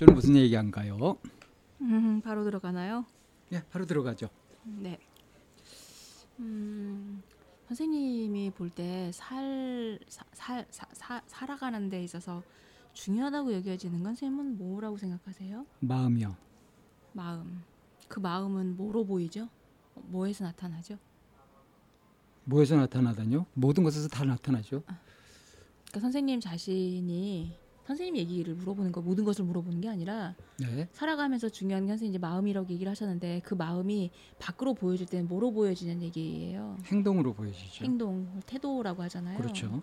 주는 무슨 얘기한가요? 음, 바로 들어가나요? 네 바로 들어가죠. 네. 음, 선생님이 볼 때 살, 살, 살아가는 데 있어서 중요하다고 여겨지는 건 선생님은 뭐라고 생각하세요? 마음이요. 마음. 그 마음은 뭐로 보이죠? 뭐에서 나타나죠? 뭐에서 나타나다뇨? 모든 것에서 다 나타나죠. 그러니까 선생님 자신이 선생님 얘기를 물어보는 거 모든 것을 물어보는 게 아니라 네. 살아가면서 중요한 게 선생님 이제 마음이라고 얘기를 하셨는데 그 마음이 밖으로 보여질 때는 뭐로 보여지는 얘기예요? 행동으로 보여지죠. 행동, 태도라고 하잖아요. 그렇죠.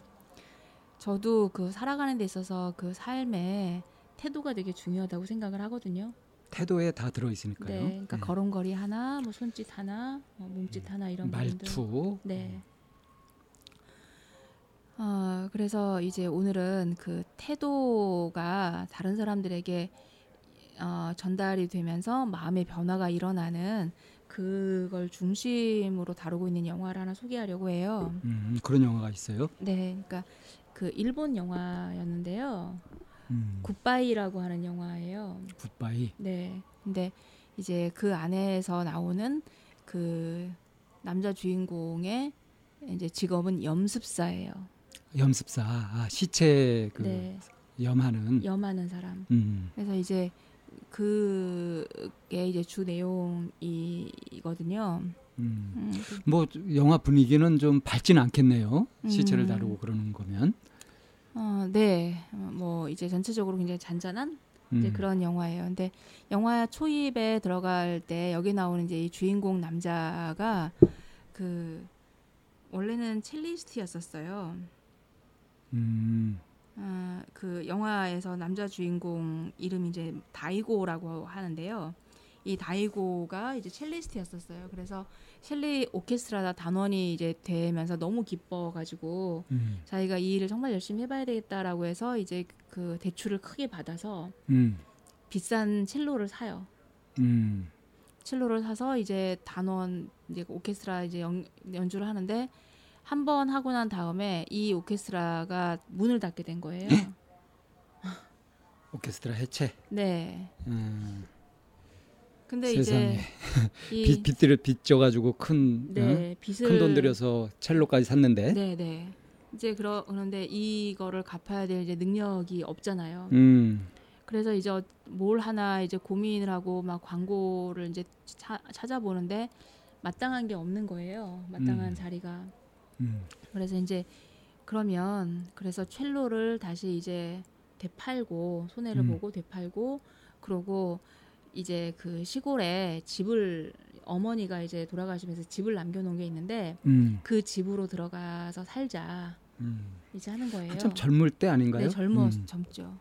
저도 그 살아가는 데 있어서 그 삶에 태도가 되게 중요하다고 생각을 하거든요. 태도에 다 들어 있으니까요. 네, 그러니까 네. 걸음걸이 하나, 뭐 손짓 하나, 뭐 몸짓 하나 이런 부분들. 말투. 네. 어, 그래서 이제 오늘은 그 태도가 다른 사람들에게 어, 전달이 되면서 마음의 변화가 일어나는 그걸 중심으로 다루고 있는 영화를 하나 소개하려고 해요. 음, 그런 영화가 있어요. 네, 그러니까 그 일본 영화였는데요. 음, 굿바이라고 하는 영화예요. 굿바이. 네. 근데 이제 그 안에서 나오는 그 남자 주인공의 이제 직업은 염습사예요. 염습사. 아, 시체 그 네. 염하는. 염하는 사람. 음, 그래서 이제 그게 이제 주 내용이거든요. 음. 음, 뭐 영화 분위기는 좀 밝지는 않겠네요. 시체를 음. 다루고 그러는 거면. 어, 네. 어, 뭐 이제 전체적으로 굉장히 잔잔한 이제 음, 그런 영화예요. 근데 영화 초입에 들어갈 때 여기 나오는 이제 이 주인공 남자가 그 원래는 첼리스트였었어요. 음, 아, 그 영화에서 남자 주인공 이름이 이제 다이고라고 하는데요. 이 다이고가 이제 첼리스트였었어요. 그래서 첼리 오케스트라 단원이 이제 되면서 너무 기뻐가지고 음, 자기가 이 일을 정말 열심히 해봐야 되겠다라고 해서 이제 그 대출을 크게 받아서 음, 비싼 첼로를 사요. 음. 첼로를 사서 이제 단원 이제 오케스트라 이제 연, 연주를 하는데 한 번 하고 난 다음에 이 오케스트라가 문을 닫게 된 거예요. 오케스트라 해체. 네. 음, 근데 세상에. 이제 이빚 빚들을 빚져 가지고 큰 네, 빚을 큰돈 들여서 첼로까지 샀는데. 네, 네. 이제 그러 그런데 이거를 갚아야 될 이제 능력이 없잖아요. 음, 그래서 이제 어- 뭘 하나 이제 고민을 하고 막 광고를 이제 차, 찾아보는데 마땅한 게 없는 거예요. 마땅한 음. 자리가. 음, 그래서 이제 그러면 그래서 첼로를 다시 이제 되팔고 손해를 음. 보고 되팔고 그러고 이제 그 시골에 집을 어머니가 이제 돌아가시면서 집을 남겨놓은 게 있는데 음, 그 집으로 들어가서 살자 음. 이제 하는 거예요. 한참 젊을 때 아닌가요? 네, 젊어 음, 젊죠.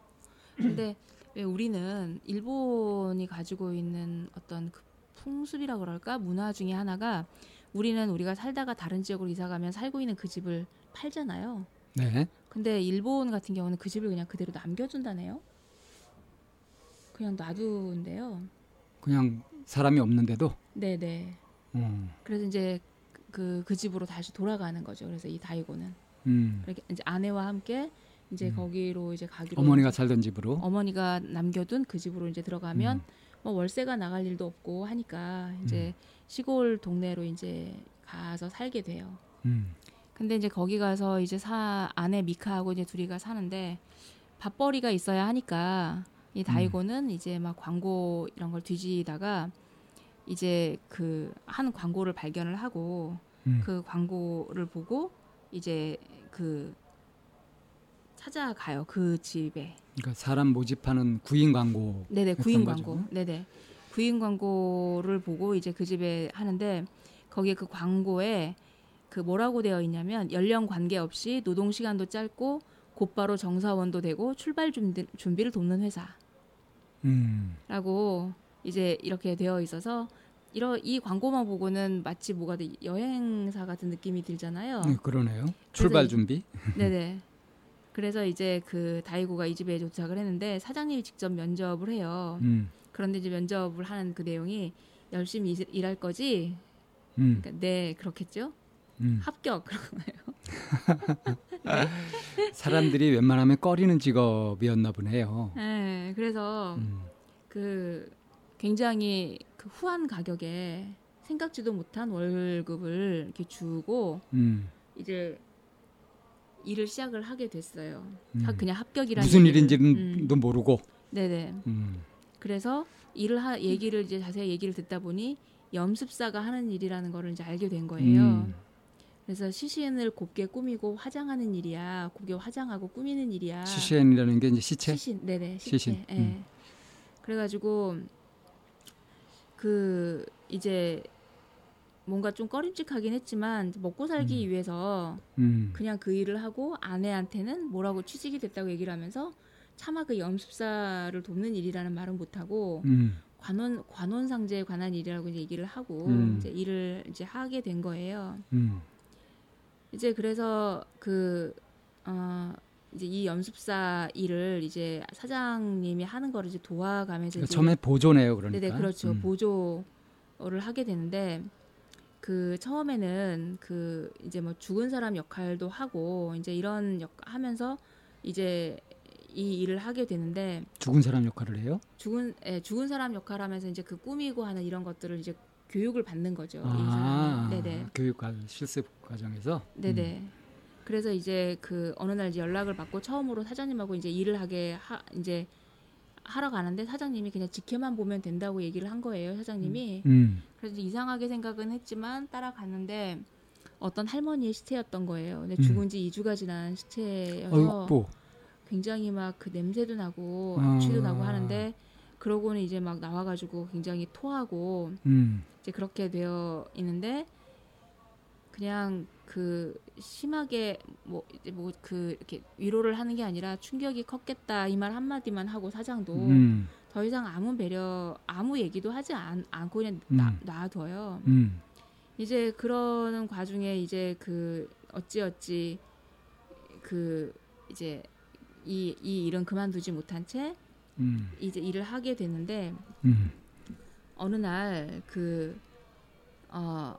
근데 왜 우리는 일본이 가지고 있는 어떤 그 풍습이라 그럴까 문화 중에 하나가 우리는 우리가 살다가 다른 지역으로 이사 가면 살고 있는 그 집을 팔잖아요. 네. 근데 일본 같은 경우는 그 집을 그냥 그대로 남겨준다네요. 그냥 놔둔대요. 그냥 사람이 없는데도. 네네. 음, 그래서 이제 그, 그 집으로 다시 돌아가는 거죠. 그래서 이 다이고는 음. 그렇게 이제 아내와 함께 이제 음. 거기로 이제 가기로 어머니가 살던 집으로. 어머니가 남겨둔 그 집으로 이제 들어가면 음. 뭐 월세가 나갈 일도 없고 하니까 이제 시골 동네로 이제 가서 살게 돼요. 음, 근데 이제 거기 가서 이제 사 아내 미카하고 이제 둘이가 사는데 밥벌이가 있어야 하니까 이 다이고는 이제 막 광고 이런 걸 뒤지다가 이제 그 한 광고를 발견을 하고 음. 그 광고를 보고 이제 그 찾아가요 그 집에 그러니까 사람 모집하는 구인 광고. 네네 구인 거죠. 광고 네네 구인 광고를 보고 이제 그 집에 하는데 거기에 그 광고에 그 뭐라고 되어 있냐면 연령 관계없이 노동 시간도 짧고 곧바로 정사원도 되고 출발 준비, 준비를 돕는 음, 회사라고 이제 이렇게 되어 있어서 이러 이 광고만 보고는 마치 뭐가 돼- 여행사 같은 느낌이 들잖아요. 네, 그러네요. 출발 이- 준비. 네네. 그래서 이제 그 다이고가 이 집에 도착을 했는데 사장님이 직접 면접을 해요. 음, 그런데 이제 면접을 하는 그 내용이 열심히 일- 일할 거지. 음, 그러니까 네 그렇겠죠. 음. 합격 그런 거예요. 사람들이 웬만하면 꺼리는 직업이었나 보네요. 네, 그래서 음. 그 굉장히 그 후한 가격에 생각지도 못한 월급을 이렇게 주고 음. 이제 일을 시작을 하게 됐어요. 음. 하- 그냥 합격이라는 무슨 얘기를. 일인지는 도 모르고. 네네. 음. 그래서 일을 하 얘기를 이제 자세히 얘기를 듣다 보니 염습사가 하는 일이라는 거를 이제 알게 된 거예요. 음. 그래서 시신을 곱게 꾸미고 화장하는 일이야. 곱게 화장하고 꾸미는 일이야. 시시엔이라는 게 이제 시체. 시신, 네네, 시체. 시신, 예. 음. 그래가지고 그 이제 뭔가 좀 꺼림칙하긴 했지만 먹고 살기 위해서 음. 그냥 그 일을 하고 아내한테는 뭐라고 취직이 됐다고 얘기를 하면서 차마 그 염습사를 돕는 일이라는 말은 못하고 음. 관원 관원 상제에 관한 일이라고 이제 얘기를 하고 음. 이제 일을 이제 하게 된 거예요. 음. 이제 그래서 그 어, 이제 이 염습사 일을 이제 사장님이 하는 거를 이제 도와가면서 이제 처음에 보조네요, 그러니까. 네네 그렇죠 음. 보조를 하게 되는데 그 처음에는 그 이제 뭐 죽은 사람 역할도 하고 이제 이런 역 하면서 이제 이 일을 하게 되는데 죽은 사람 역할을 해요? 죽은 예, 죽은 사람 역할 하면서 이제 그 꾸미고 하는 이런 것들을 이제 교육을 받는 거죠. 이 아. 네네. 교육 과 실습 과정에서. 네네. 그래서 이제 그 어느 날 이제 연락을 받고 처음으로 사장님하고 이제 일을 하게 하 이제 하러 가는데 사장님이 그냥 지켜만 보면 된다고 얘기를 한 거예요. 사장님이. 음. 그래서 이상하게 생각은 했지만 따라갔는데 어떤 할머니의 시체였던 거예요. 근데 음. 죽은 지 2주가 지난 시체여서 어이구. 굉장히 막 그 냄새도 나고 아. 악취도 나고 하는데 그러고는 이제 막 나와가지고 굉장히 토하고 음. 이제 그렇게 되어 있는데 그냥 그 심하게 뭐 이제 뭐 그 이렇게 위로를 하는 게 아니라 충격이 컸겠다 이 말 한마디만 하고 사장도 음. 더 이상 아무 배려 아무 얘기도 하지 않, 않고 그냥 놔, 음. 놔둬요. 음. 이제 그러는 과중에 이제 그 어찌 어찌 그 이제 이, 이 일은 그만두지 못한 채 음. 이제 일을 하게 되는데 음. 어느 날 그 어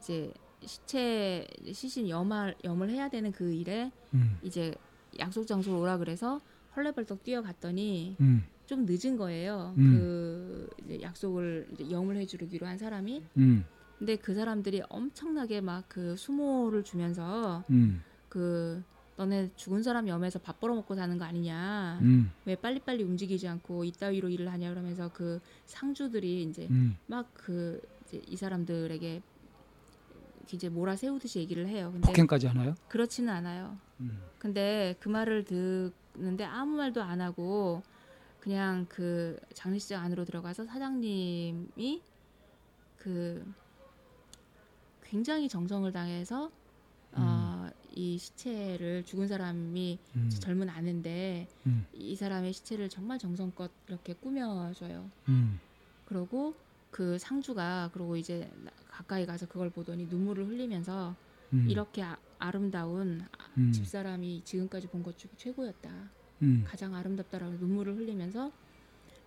이제 시체 시신 염을 염을 해야 되는 그 일에 음. 이제 약속 장소로 오라 그래서 헐레벌떡 뛰어갔더니 음. 좀 늦은 거예요. 음. 그 이제 약속을 이제 염을 해주기로 한 사람이 음. 근데 그 사람들이 엄청나게 막 그 수모를 주면서 음. 그 너네 죽은 사람 염에서 밥 벌어먹고 사는 거 아니냐 음. 왜 빨리빨리 움직이지 않고 이따위로 일을 하냐 그러면서 그 상주들이 이제 음. 막그 이제 이 사람들에게 이제 몰아세우듯이 얘기를 해요. 근데 폭행까지 하나요? 그렇지는 않아요. 음. 근데 그 말을 듣는데 아무 말도 안 하고 그냥 그 장례식장 안으로 들어가서 사장님이 그 굉장히 정성을 당해서 어, 이 시체를 죽은 사람이 음. 젊은 아내인데 음. 이 사람의 시체를 정말 정성껏 이렇게 꾸며줘요. 음. 그러고 그 상주가 그러고 이제 나- 가까이 가서 그걸 보더니 눈물을 흘리면서 음. 이렇게 아, 아름다운 아- 음. 집사람이 지금까지 본 것 중에 최고였다. 음. 가장 아름답다라고 눈물을 흘리면서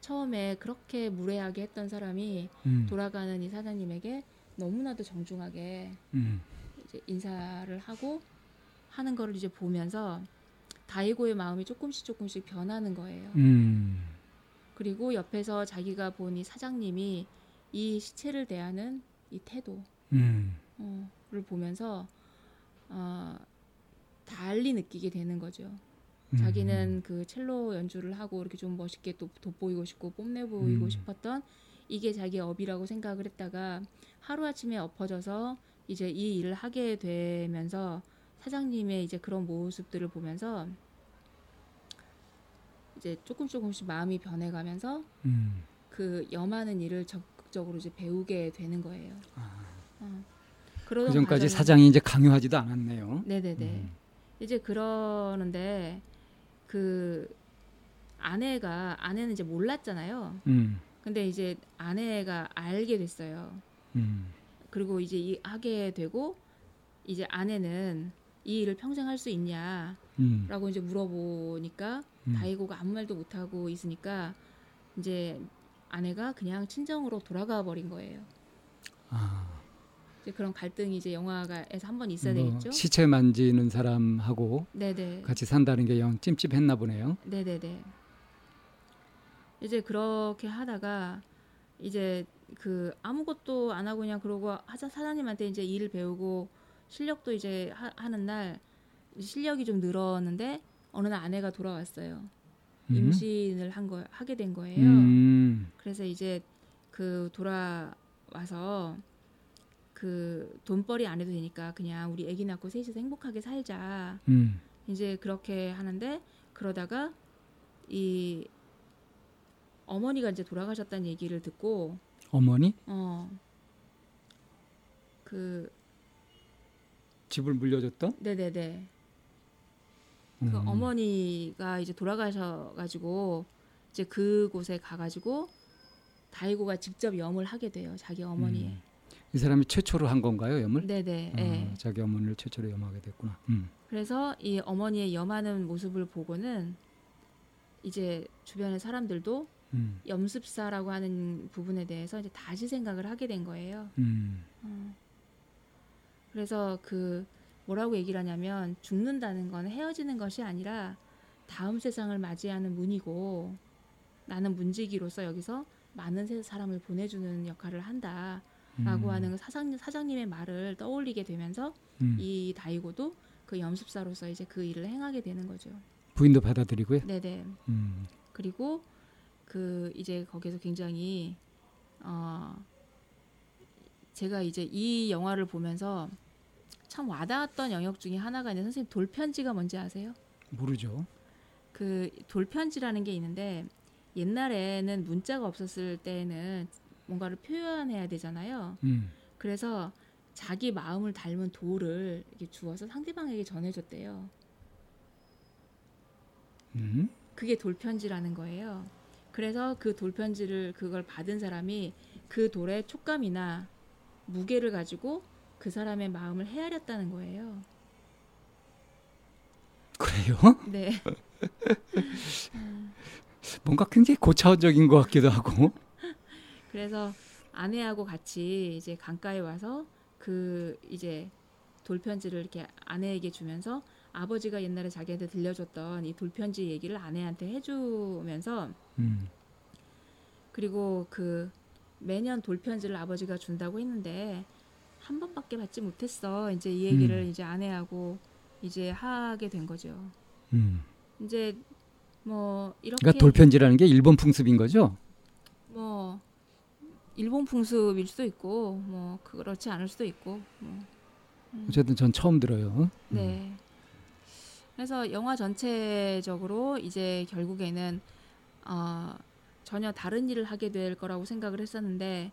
처음에 그렇게 무례하게 했던 사람이 음. 돌아가는 이 사장님에게 너무나도 정중하게 음. 이제 인사를 하고 하는 거를 이제 보면서 다이고의 마음이 조금씩 조금씩 변하는 거예요. 음. 그리고 옆에서 자기가 본 이 사장님이 이 시체를 대하는 이 태도 음. 어, 를 보면서 어, 달리 느끼게 되는 거죠. 음. 자기는 그 첼로 연주를 하고 이렇게 좀 멋있게 또 돋보이고 싶고 뽐내 보이고 음. 싶었던 이게 자기 업이라고 생각을 했다가 하루아침에 엎어져서 이제 이 일을 하게 되면서 사장님의 이제 그런 모습들을 보면서 이제 조금 조금씩 마음이 변해가면서 음. 그 염하는 일을 적 극적으로 이제 배우게 되는 거예요. 어. 그러던 그 전까지 사장이 이제 강요하지도 않았네요. 네네네. 음. 이제 그러는데 그 아내가 아내는 이제 몰랐잖아요. 음. 근데 이제 아내가 알게 됐어요. 음. 그리고 이제 이 하게 되고 이제 아내는 이 일을 평생 할 수 있냐라고 음. 이제 물어보니까 음. 다이고가 아무 말도 못 하고 있으니까 이제 아내가 그냥 친정으로 돌아가 버린 거예요. 아. 이제 그런 갈등이 이제 영화가에서 한 번 있어야 뭐 되겠죠. 시체 만지는 사람하고 네네. 같이 산다는 게 영 찜찜했나 보네요. 네네네. 이제 그렇게 하다가 이제 그 아무것도 안 하고 그냥 그러고 하자 사장님한테 이제 일을 배우고 실력도 이제 하, 하는 날 실력이 좀 늘었는데 어느 날 아내가 돌아왔어요. 음. 임신을 한 거 하게 된 거예요. 음. 그래서 이제 그 돌아와서 그 돈벌이 안 해도 되니까 그냥 우리 아기 낳고 셋이서 행복하게 살자. 음. 이제 그렇게 하는데 그러다가 이 어머니가 이제 돌아가셨다는 얘기를 듣고 어머니 어 그 집을 물려줬던 네네네 음. 그 어머니가 이제 돌아가셔가지고 이제 그곳에 가가지고 다이고가 직접 염을 하게 돼요 자기 어머니의 음. 이 사람이 최초로 한 건가요 염을? 네네 아, 예. 자기 어머니를 최초로 염하게 됐구나. 음. 그래서 이 어머니의 염하는 모습을 보고는 이제 주변의 사람들도 음. 염습사라고 하는 부분에 대해서 이제 다시 생각을 하게 된 거예요. 음. 어. 그래서 그 뭐라고 얘기를 하냐면 죽는다는 건 헤어지는 것이 아니라 다음 세상을 맞이하는 문이고 나는 문지기로서 여기서 많은 세- 사람을 보내주는 역할을 한다 라고 음. 하는 그 사장님 사장님의 말을 떠올리게 되면서 음. 이 다이고도 그 염습사로서 이제 그 일을 행하게 되는 거죠. 부인도 받아들이고요. 네네. 음. 그리고 그 이제 거기서 굉장히 어 제가 이제 이 영화를 보면서 참 와닿았던 영역 중에 하나가 있는데 선생님 돌편지가 뭔지 아세요? 모르죠. 그 돌편지라는 게 있는데 옛날에는 문자가 없었을 때는 뭔가를 표현해야 되잖아요. 음. 그래서 자기 마음을 닮은 돌을 이렇게 주어서 상대방에게 전해줬대요. 음. 그게 돌편지라는 거예요. 그래서 그 돌편지를 그걸 받은 사람이 그 돌의 촉감이나 무게를 가지고 그 사람의 마음을 헤아렸다는 거예요. 그래요? 네. 뭔가 굉장히 고차원적인 것 같기도 하고. 그래서 아내하고 같이 이제 강가에 와서 그 이제 돌편지를 이렇게 아내에게 주면서 아버지가 옛날에 자기한테 들려줬던 이 돌편지 얘기를 아내한테 해주면서 음. 그리고 그 매년 돌편지를 아버지가 준다고 했는데 한 번밖에 받지 못했어. 이제 이 얘기를 음. 이제 아내하고 이제 하게 된 거죠. 음. 이제 뭐 이렇게 그러니까 돌편지라는 게 일본 풍습인 거죠? 뭐 일본 풍습일 수도 있고 뭐 그렇지 않을 수도 있고 뭐 어쨌든 전 처음 들어요. 네. 그래서 영화 전체적으로 이제 결국에는 어, 전혀 다른 일을 하게 될 거라고 생각을 했었는데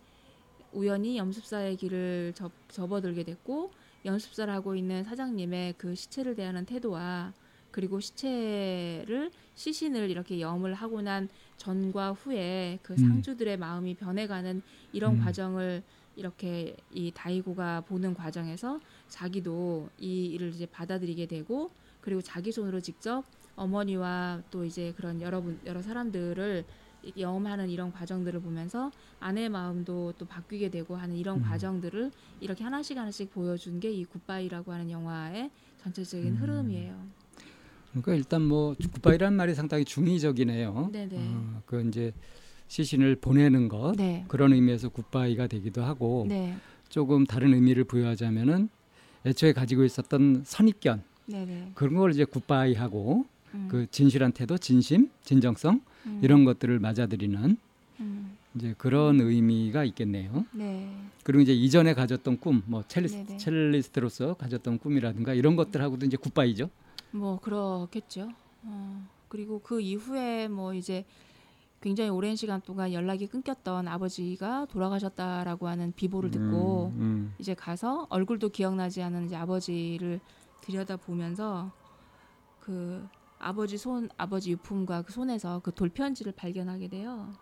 우연히 염습사의 길을 접, 접어들게 됐고 연습사를 하고 있는 사장님의 그 시체를 대하는 태도와 그리고 시체를 시신을 이렇게 염을 하고 난 전과 후에 그 음. 상주들의 마음이 변해가는 이런 음. 과정을 이렇게 이 다이고가 보는 과정에서 자기도 이 일을 이제 받아들이게 되고 그리고 자기 손으로 직접 어머니와 또 이제 그런 여러분 여러 사람들을 염하는 이런 과정들을 보면서 아내의 마음도 또 바뀌게 되고 하는 이런 음. 과정들을 이렇게 하나씩 하나씩 보여준 게 이 굿바이라고 하는 영화의 전체적인 음. 흐름이에요. 그러니까 일단 뭐 굿바이라는 말이 상당히 중의적이네요. 네네. 어, 그 이제 시신을 보내는 것 네. 그런 의미에서 굿바이가 되기도 하고 네. 조금 다른 의미를 부여하자면은 애초에 가지고 있었던 선입견 네네. 그런 걸 이제 굿바이하고 음. 그 진실한 태도, 진심, 진정성 음. 이런 것들을 맞아들이는 음. 이제 그런 의미가 있겠네요. 네. 그리고 이제 이전에 가졌던 꿈, 뭐 첼리스, 네네. 첼리스트로서 가졌던 꿈이라든가 이런 것들하고도 이제 굿바이죠. 뭐 그렇겠죠. 어, 그리고 그 이후에 뭐 이제 굉장히 오랜 시간 동안 연락이 끊겼던 아버지가 돌아가셨다라고 하는 비보를 듣고 음, 음. 이제 가서 얼굴도 기억나지 않은 이제 아버지를 들여다 보면서 그 아버지 손 아버지 유품과 그 손에서 그 돌편지를 발견하게 돼요.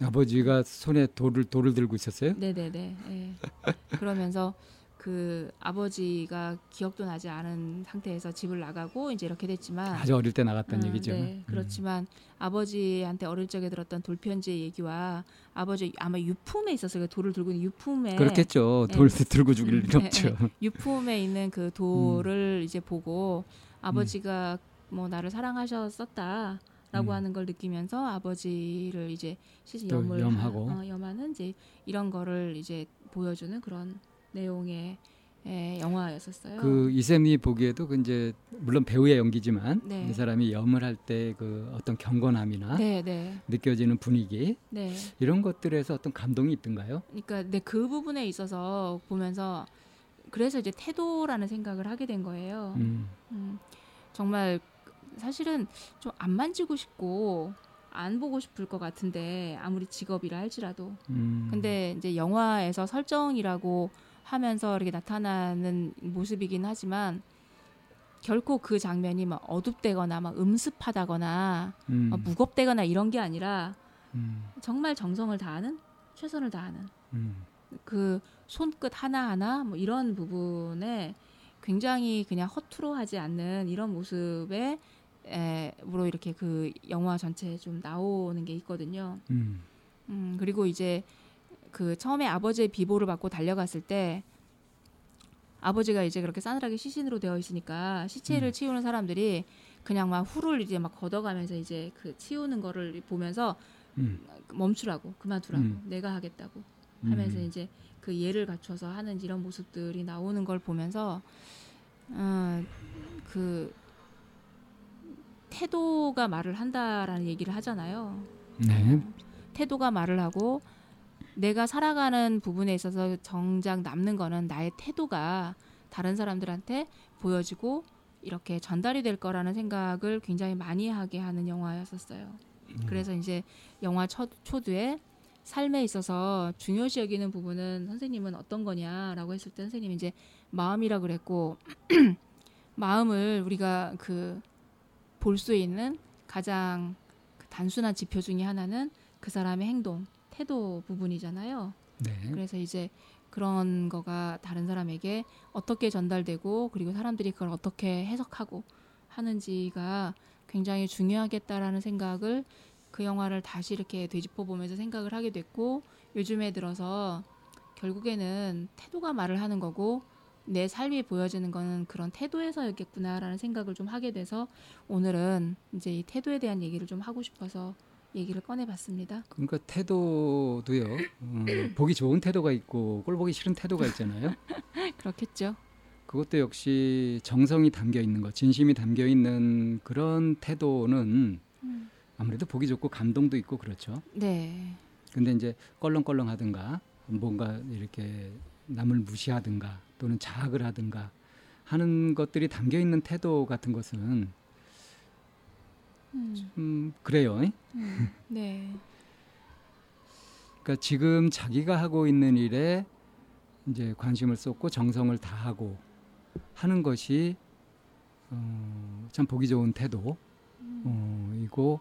아버지가 손에 돌을 돌을 들고 있었어요. 네네네. 예. 그러면서 그 아버지가 기억도 나지 않은 상태에서 집을 나가고 이제 이렇게 됐지만 아주 어릴 때 나갔던 음, 얘기죠. 네, 그렇지만 아버지한테 어릴 적에 들었던 돌편지의 얘기와 아버지 아마 유품에 있었어요. 그 돌을 들고 있는 유품에 그렇겠죠. 네. 돌 들고 죽일 음, 일 네, 없죠. 유품에 있는 그 돌을 이제 보고 아버지가 뭐 나를 사랑하셨었다 라고 음. 하는 걸 느끼면서 아버지를 이제 시신 또 염을 염하고. 하, 어, 염하는 이제 이런 거를 이제 보여주는 그런 내용의 예, 영화였었어요. 그 이샘이 보기에도 그 이제 물론 배우의 연기지만 네. 이 사람이 염을 할 때 그 어떤 경건함이나 네, 네, 느껴지는 분위기 네. 이런 것들에서 어떤 감동이 있던가요? 그러니까 내그 부분에 있어서 보면서 그래서 이제 태도라는 생각을 하게 된 거예요. 음. 음, 정말 사실은 좀 안 만지고 싶고 안 보고 싶을 것 같은데 아무리 직업이라 할지라도 음. 근데 이제 영화에서 설정이라고 하면서 이렇게 나타나는 모습이긴 하지만 결코 그 장면이 막 어둡대거나 막 음습하다거나 음. 막 무겁대거나 이런 게 아니라 음. 정말 정성을 다하는 최선을 다하는 음. 그 손끝 하나하나 뭐 이런 부분에 굉장히 그냥 허투루 하지 않는 이런 모습에 에로 이렇게 그 영화 전체에 좀 나오는 게 있거든요. 음. 음, 그리고 이제 그 처음에 아버지의 비보를 받고 달려갔을 때 아버지가 이제 그렇게 싸늘하게 시신으로 되어 있으니까 시체를 음. 치우는 사람들이 그냥 막 후를 이제 막 걷어가면서 이제 그 치우는 거를 보면서 음. 멈추라고 그만두라고 음. 내가 하겠다고 하면서 음. 이제 그 예를 갖춰서 하는 이런 모습들이 나오는 걸 보면서 어 그 태도가 말을 한다라는 얘기를 하잖아요. 네. 태도가 말을 하고 내가 살아가는 부분에 있어서 정작 남는 거는 나의 태도가 다른 사람들한테 보여지고 이렇게 전달이 될 거라는 생각을 굉장히 많이 하게 하는 영화였었어요. 음. 그래서 이제 영화 초, 초두에 삶에 있어서 중요시 여기는 부분은 선생님은 어떤 거냐라고 했을 때 선생님이 이제 마음이라 그랬고 마음을 우리가 그 볼 수 있는 가장 그 단순한 지표 중에 하나는 그 사람의 행동, 태도 부분이잖아요. 네. 그래서 이제 그런 거가 다른 사람에게 어떻게 전달되고 그리고 사람들이 그걸 어떻게 해석하고 하는지가 굉장히 중요하겠다라는 생각을 그 영화를 다시 이렇게 되짚어 보면서 생각을 하게 됐고 요즘에 들어서 결국에는 태도가 말을 하는 거고 내 삶이 보여지는 거는 그런 태도에서였겠구나라는 생각을 좀 하게 돼서 오늘은 이제 이 태도에 대한 얘기를 좀 하고 싶어서 얘기를 꺼내 봤습니다. 그러니까 태도도요. 음, 보기 좋은 태도가 있고 꼴 보기 싫은 태도가 있잖아요. 그렇겠죠. 그것도 역시 정성이 담겨 있는 것, 진심이 담겨 있는 그런 태도는 음. 아무래도 보기 좋고 감동도 있고 그렇죠. 네. 근데 이제 껄렁껄렁 하든가 뭔가 이렇게 남을 무시하든가 또는 자학을 하든가 하는 것들이 담겨 있는 태도 같은 것은 음. 음 그래요. 음. 네. 그러니까 지금 자기가 하고 있는 일에 이제 관심을 쏟고 정성을 다하고 하는 것이 어, 참 보기 좋은 태도. 어, 이고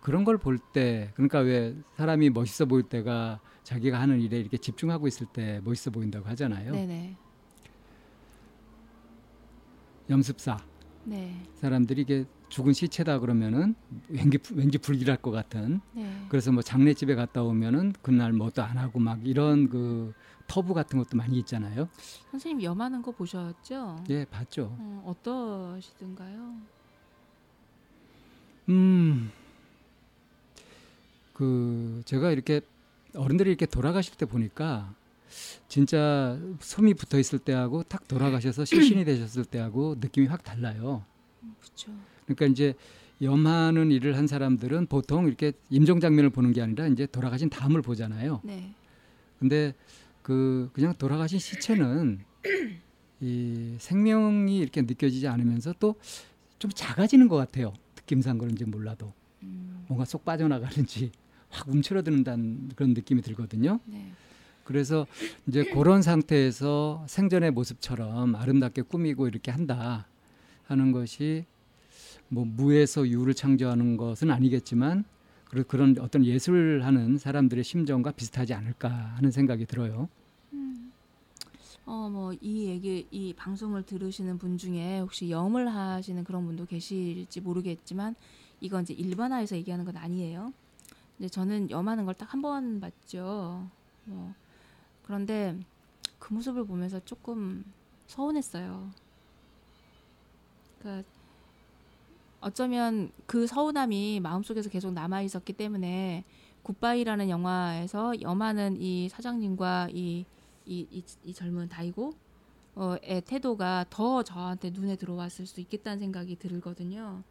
그런 걸 볼 때 그러니까 왜 사람이 멋있어 보일 때가 자기가 하는 일에 이렇게 집중하고 있을 때 멋있어 보인다고 하잖아요. 네네. 염습사 네. 사람들이 이게 죽은 시체다 그러면은 왠지 왠지 불길할 것 같은 네. 그래서 뭐 장례집에 갔다 오면은 그날 뭐도 안 하고 막 이런 그 터부 같은 것도 많이 있잖아요. 선생님 염하는 거 보셨죠? 예, 봤죠. 어, 어떠시던가요? 음, 그 제가 이렇게 어른들이 이렇게 돌아가실 때 보니까 진짜 숨이 붙어 있을 때하고 탁 돌아가셔서 실신이 되셨을 때하고 느낌이 확 달라요. 그렇죠. 그러니까 이제 염하는 일을 한 사람들은 보통 이렇게 임종 장면을 보는 게 아니라 이제 돌아가신 다음을 보잖아요. 네. 근데 그 그냥 돌아가신 시체는 이 생명이 이렇게 느껴지지 않으면서 또 좀 작아지는 것 같아요. 느낌상 그런지 몰라도 음, 뭔가 쏙 빠져나가는지 확 움츠러드는다는 그런 느낌이 들거든요. 네. 그래서 이제 그런 상태에서 생전의 모습처럼 아름답게 꾸미고 이렇게 한다 하는 것이 뭐 무에서 유를 창조하는 것은 아니겠지만 그런 어떤 예술을 하는 사람들의 심정과 비슷하지 않을까 하는 생각이 들어요. 음. 어뭐 이 얘기 이 방송을 들으시는 분 중에 혹시 염을 하시는 그런 분도 계실지 모르겠지만 이건 이제 일반화해서 얘기하는 건 아니에요. 근데 저는 염하는 걸 딱 한 번 봤죠. 뭐 그런데 그 모습을 보면서 조금 서운했어요. 그러니까 어쩌면 그 서운함이 마음속에서 계속 남아 있었기 때문에 굿바이라는 영화에서 염하는 이 사장님과 이 이, 이, 이 젊은 다이고 어의 태도가 더 저한테 눈에 들어왔을 수 있겠다는 생각이 들거든요.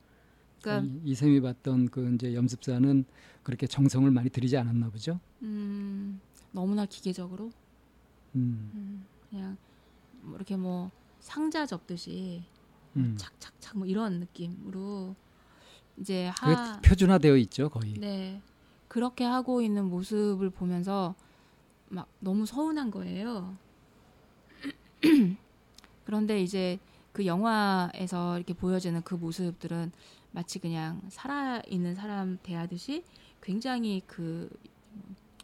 그러니까 이, 샘이 봤던 그 이제 염습사는 그렇게 정성을 많이 들이지 않았나 보죠. 음, 너무나 기계적으로. 음. 음 그냥 뭐 이렇게 뭐 상자 접듯이 음. 착착착 뭐 이런 느낌으로 이제 하 표준화되어 있죠 거의. 네 그렇게 하고 있는 모습을 보면서 막 너무 서운한 거예요. 그런데 이제 그 영화에서 이렇게 보여지는 그 모습들은 마치 그냥 살아 있는 사람 대하듯이 굉장히 그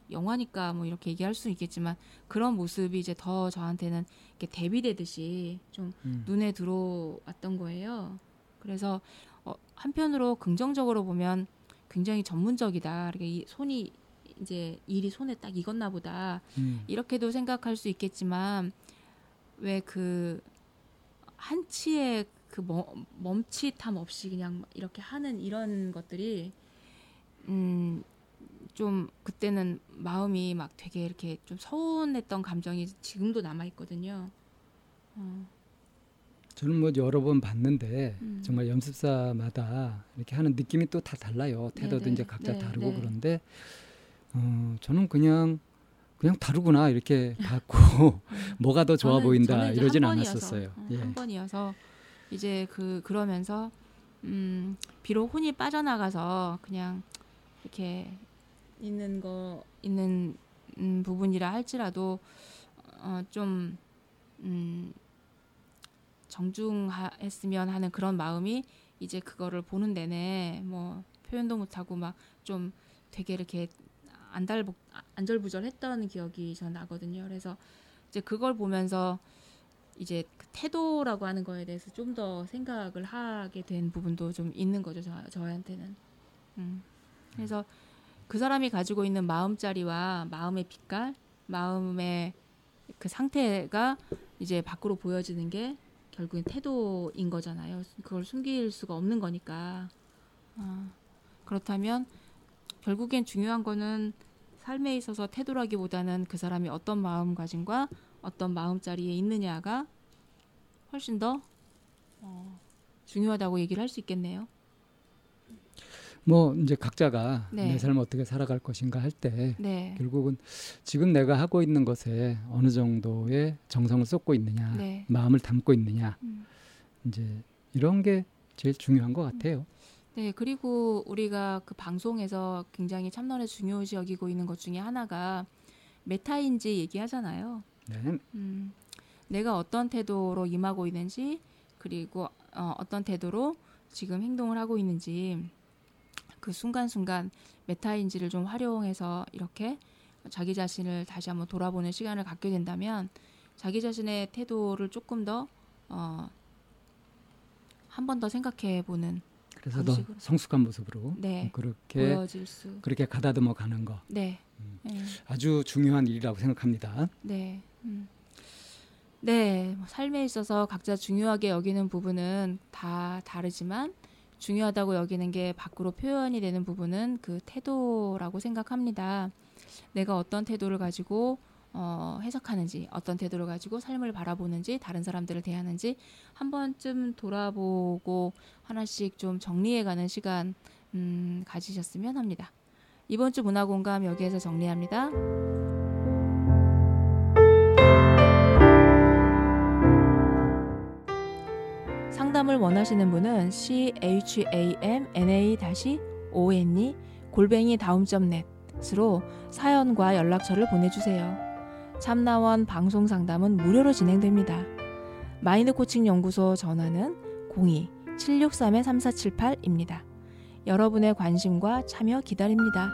영화니까 뭐 이렇게 얘기할 수 있겠지만 그런 모습이 이제 더 저한테는 이렇게 대비되듯이 좀 음. 눈에 들어왔던 거예요. 그래서 어, 한편으로 긍정적으로 보면 굉장히 전문적이다. 이렇게 이 손이 이제 일이 손에 딱 익었나 보다. 음. 이렇게도 생각할 수 있겠지만 왜 그 한치의 그 멈칫함 없이 그냥 이렇게 하는 이런 것들이 음. 좀 그때는 마음이 막 되게 이렇게 좀 서운했던 감정이 지금도 남아 있거든요. 어. 저는 뭐 여러 번 봤는데 음. 정말 연습사마다 이렇게 하는 느낌이 또 다 달라요. 태도도 네네. 이제 각자 네, 다르고 네. 그런데 어, 저는 그냥 그냥 다르구나 이렇게 봤고 음. 뭐가 더 좋아 보인다 이러진 않았었어요. 어, 예. 한 번이어서 이제 그 그러면서 음, 비록 혼이 빠져나가서 그냥 이렇게 있는 거 있는 음, 부분이라 할지라도 어, 좀 음, 정중했으면 하는 그런 마음이 이제 그거를 보는 내내 뭐 표현도 못하고 막 좀 되게 이렇게 안달복 안절부절했던 기억이 전 나거든요. 그래서 이제 그걸 보면서 이제 그 태도라고 하는 거에 대해서 좀 더 생각을 하게 된 부분도 좀 있는 거죠. 저, 저한테는. 음. 그래서 그 사람이 가지고 있는 마음자리와 마음의 빛깔, 마음의 그 상태가 이제 밖으로 보여지는 게 결국엔 태도인 거잖아요. 그걸 숨길 수가 없는 거니까. 어, 그렇다면 결국엔 중요한 거는 삶에 있어서 태도라기보다는 그 사람이 어떤 마음가짐과 어떤 마음자리에 있느냐가 훨씬 더 어, 중요하다고 얘기를 할 수 있겠네요. 뭐 이제 각자가 네. 내 삶을 어떻게 살아갈 것인가 할때 네. 결국은 지금 내가 하고 있는 것에 어느 정도의 정성을 쏟고 있느냐, 네. 마음을 담고 있느냐, 음. 이제 이런 게 제일 중요한 것 같아요. 네, 그리고 우리가 그 방송에서 굉장히 참론에 중요시 여기고 있는 것 중에 하나가 메타인지 얘기하잖아요. 네. 음, 내가 어떤 태도로 임하고 있는지 그리고 어, 어떤 태도로 지금 행동을 하고 있는지 그 순간순간 메타인지를 좀 활용해서 이렇게 자기 자신을 다시 한번 돌아보는 시간을 갖게 된다면 자기 자신의 태도를 조금 더 어, 한 번 더 생각해 보는 그래서 더 성숙한 모습으로 네, 그렇게 수. 그렇게 가다듬어 가는 거 네. 음, 네. 아주 중요한 일이라고 생각합니다. 네. 음. 네, 뭐 삶에 있어서 각자 중요하게 여기는 부분은 다 다르지만 중요하다고 여기는 게 밖으로 표현이 되는 부분은 그 태도라고 생각합니다. 내가 어떤 태도를 가지고 어, 해석하는지, 어떤 태도를 가지고 삶을 바라보는지, 다른 사람들을 대하는지 한 번쯤 돌아보고 하나씩 좀 정리해가는 시간 음, 가지셨으면 합니다. 이번 주 문화공감 여기에서 정리합니다. 상담을 원하시는 분은 c h a m n a o n e 골뱅이 다음점 넷으로 사연과 연락처를 보내주세요. 참나원 방송 상담은 무료로 진행됩니다. 마인드 코칭 연구소 전화는 02-763-3478입니다. 여러분의 관심과 참여 기다립니다.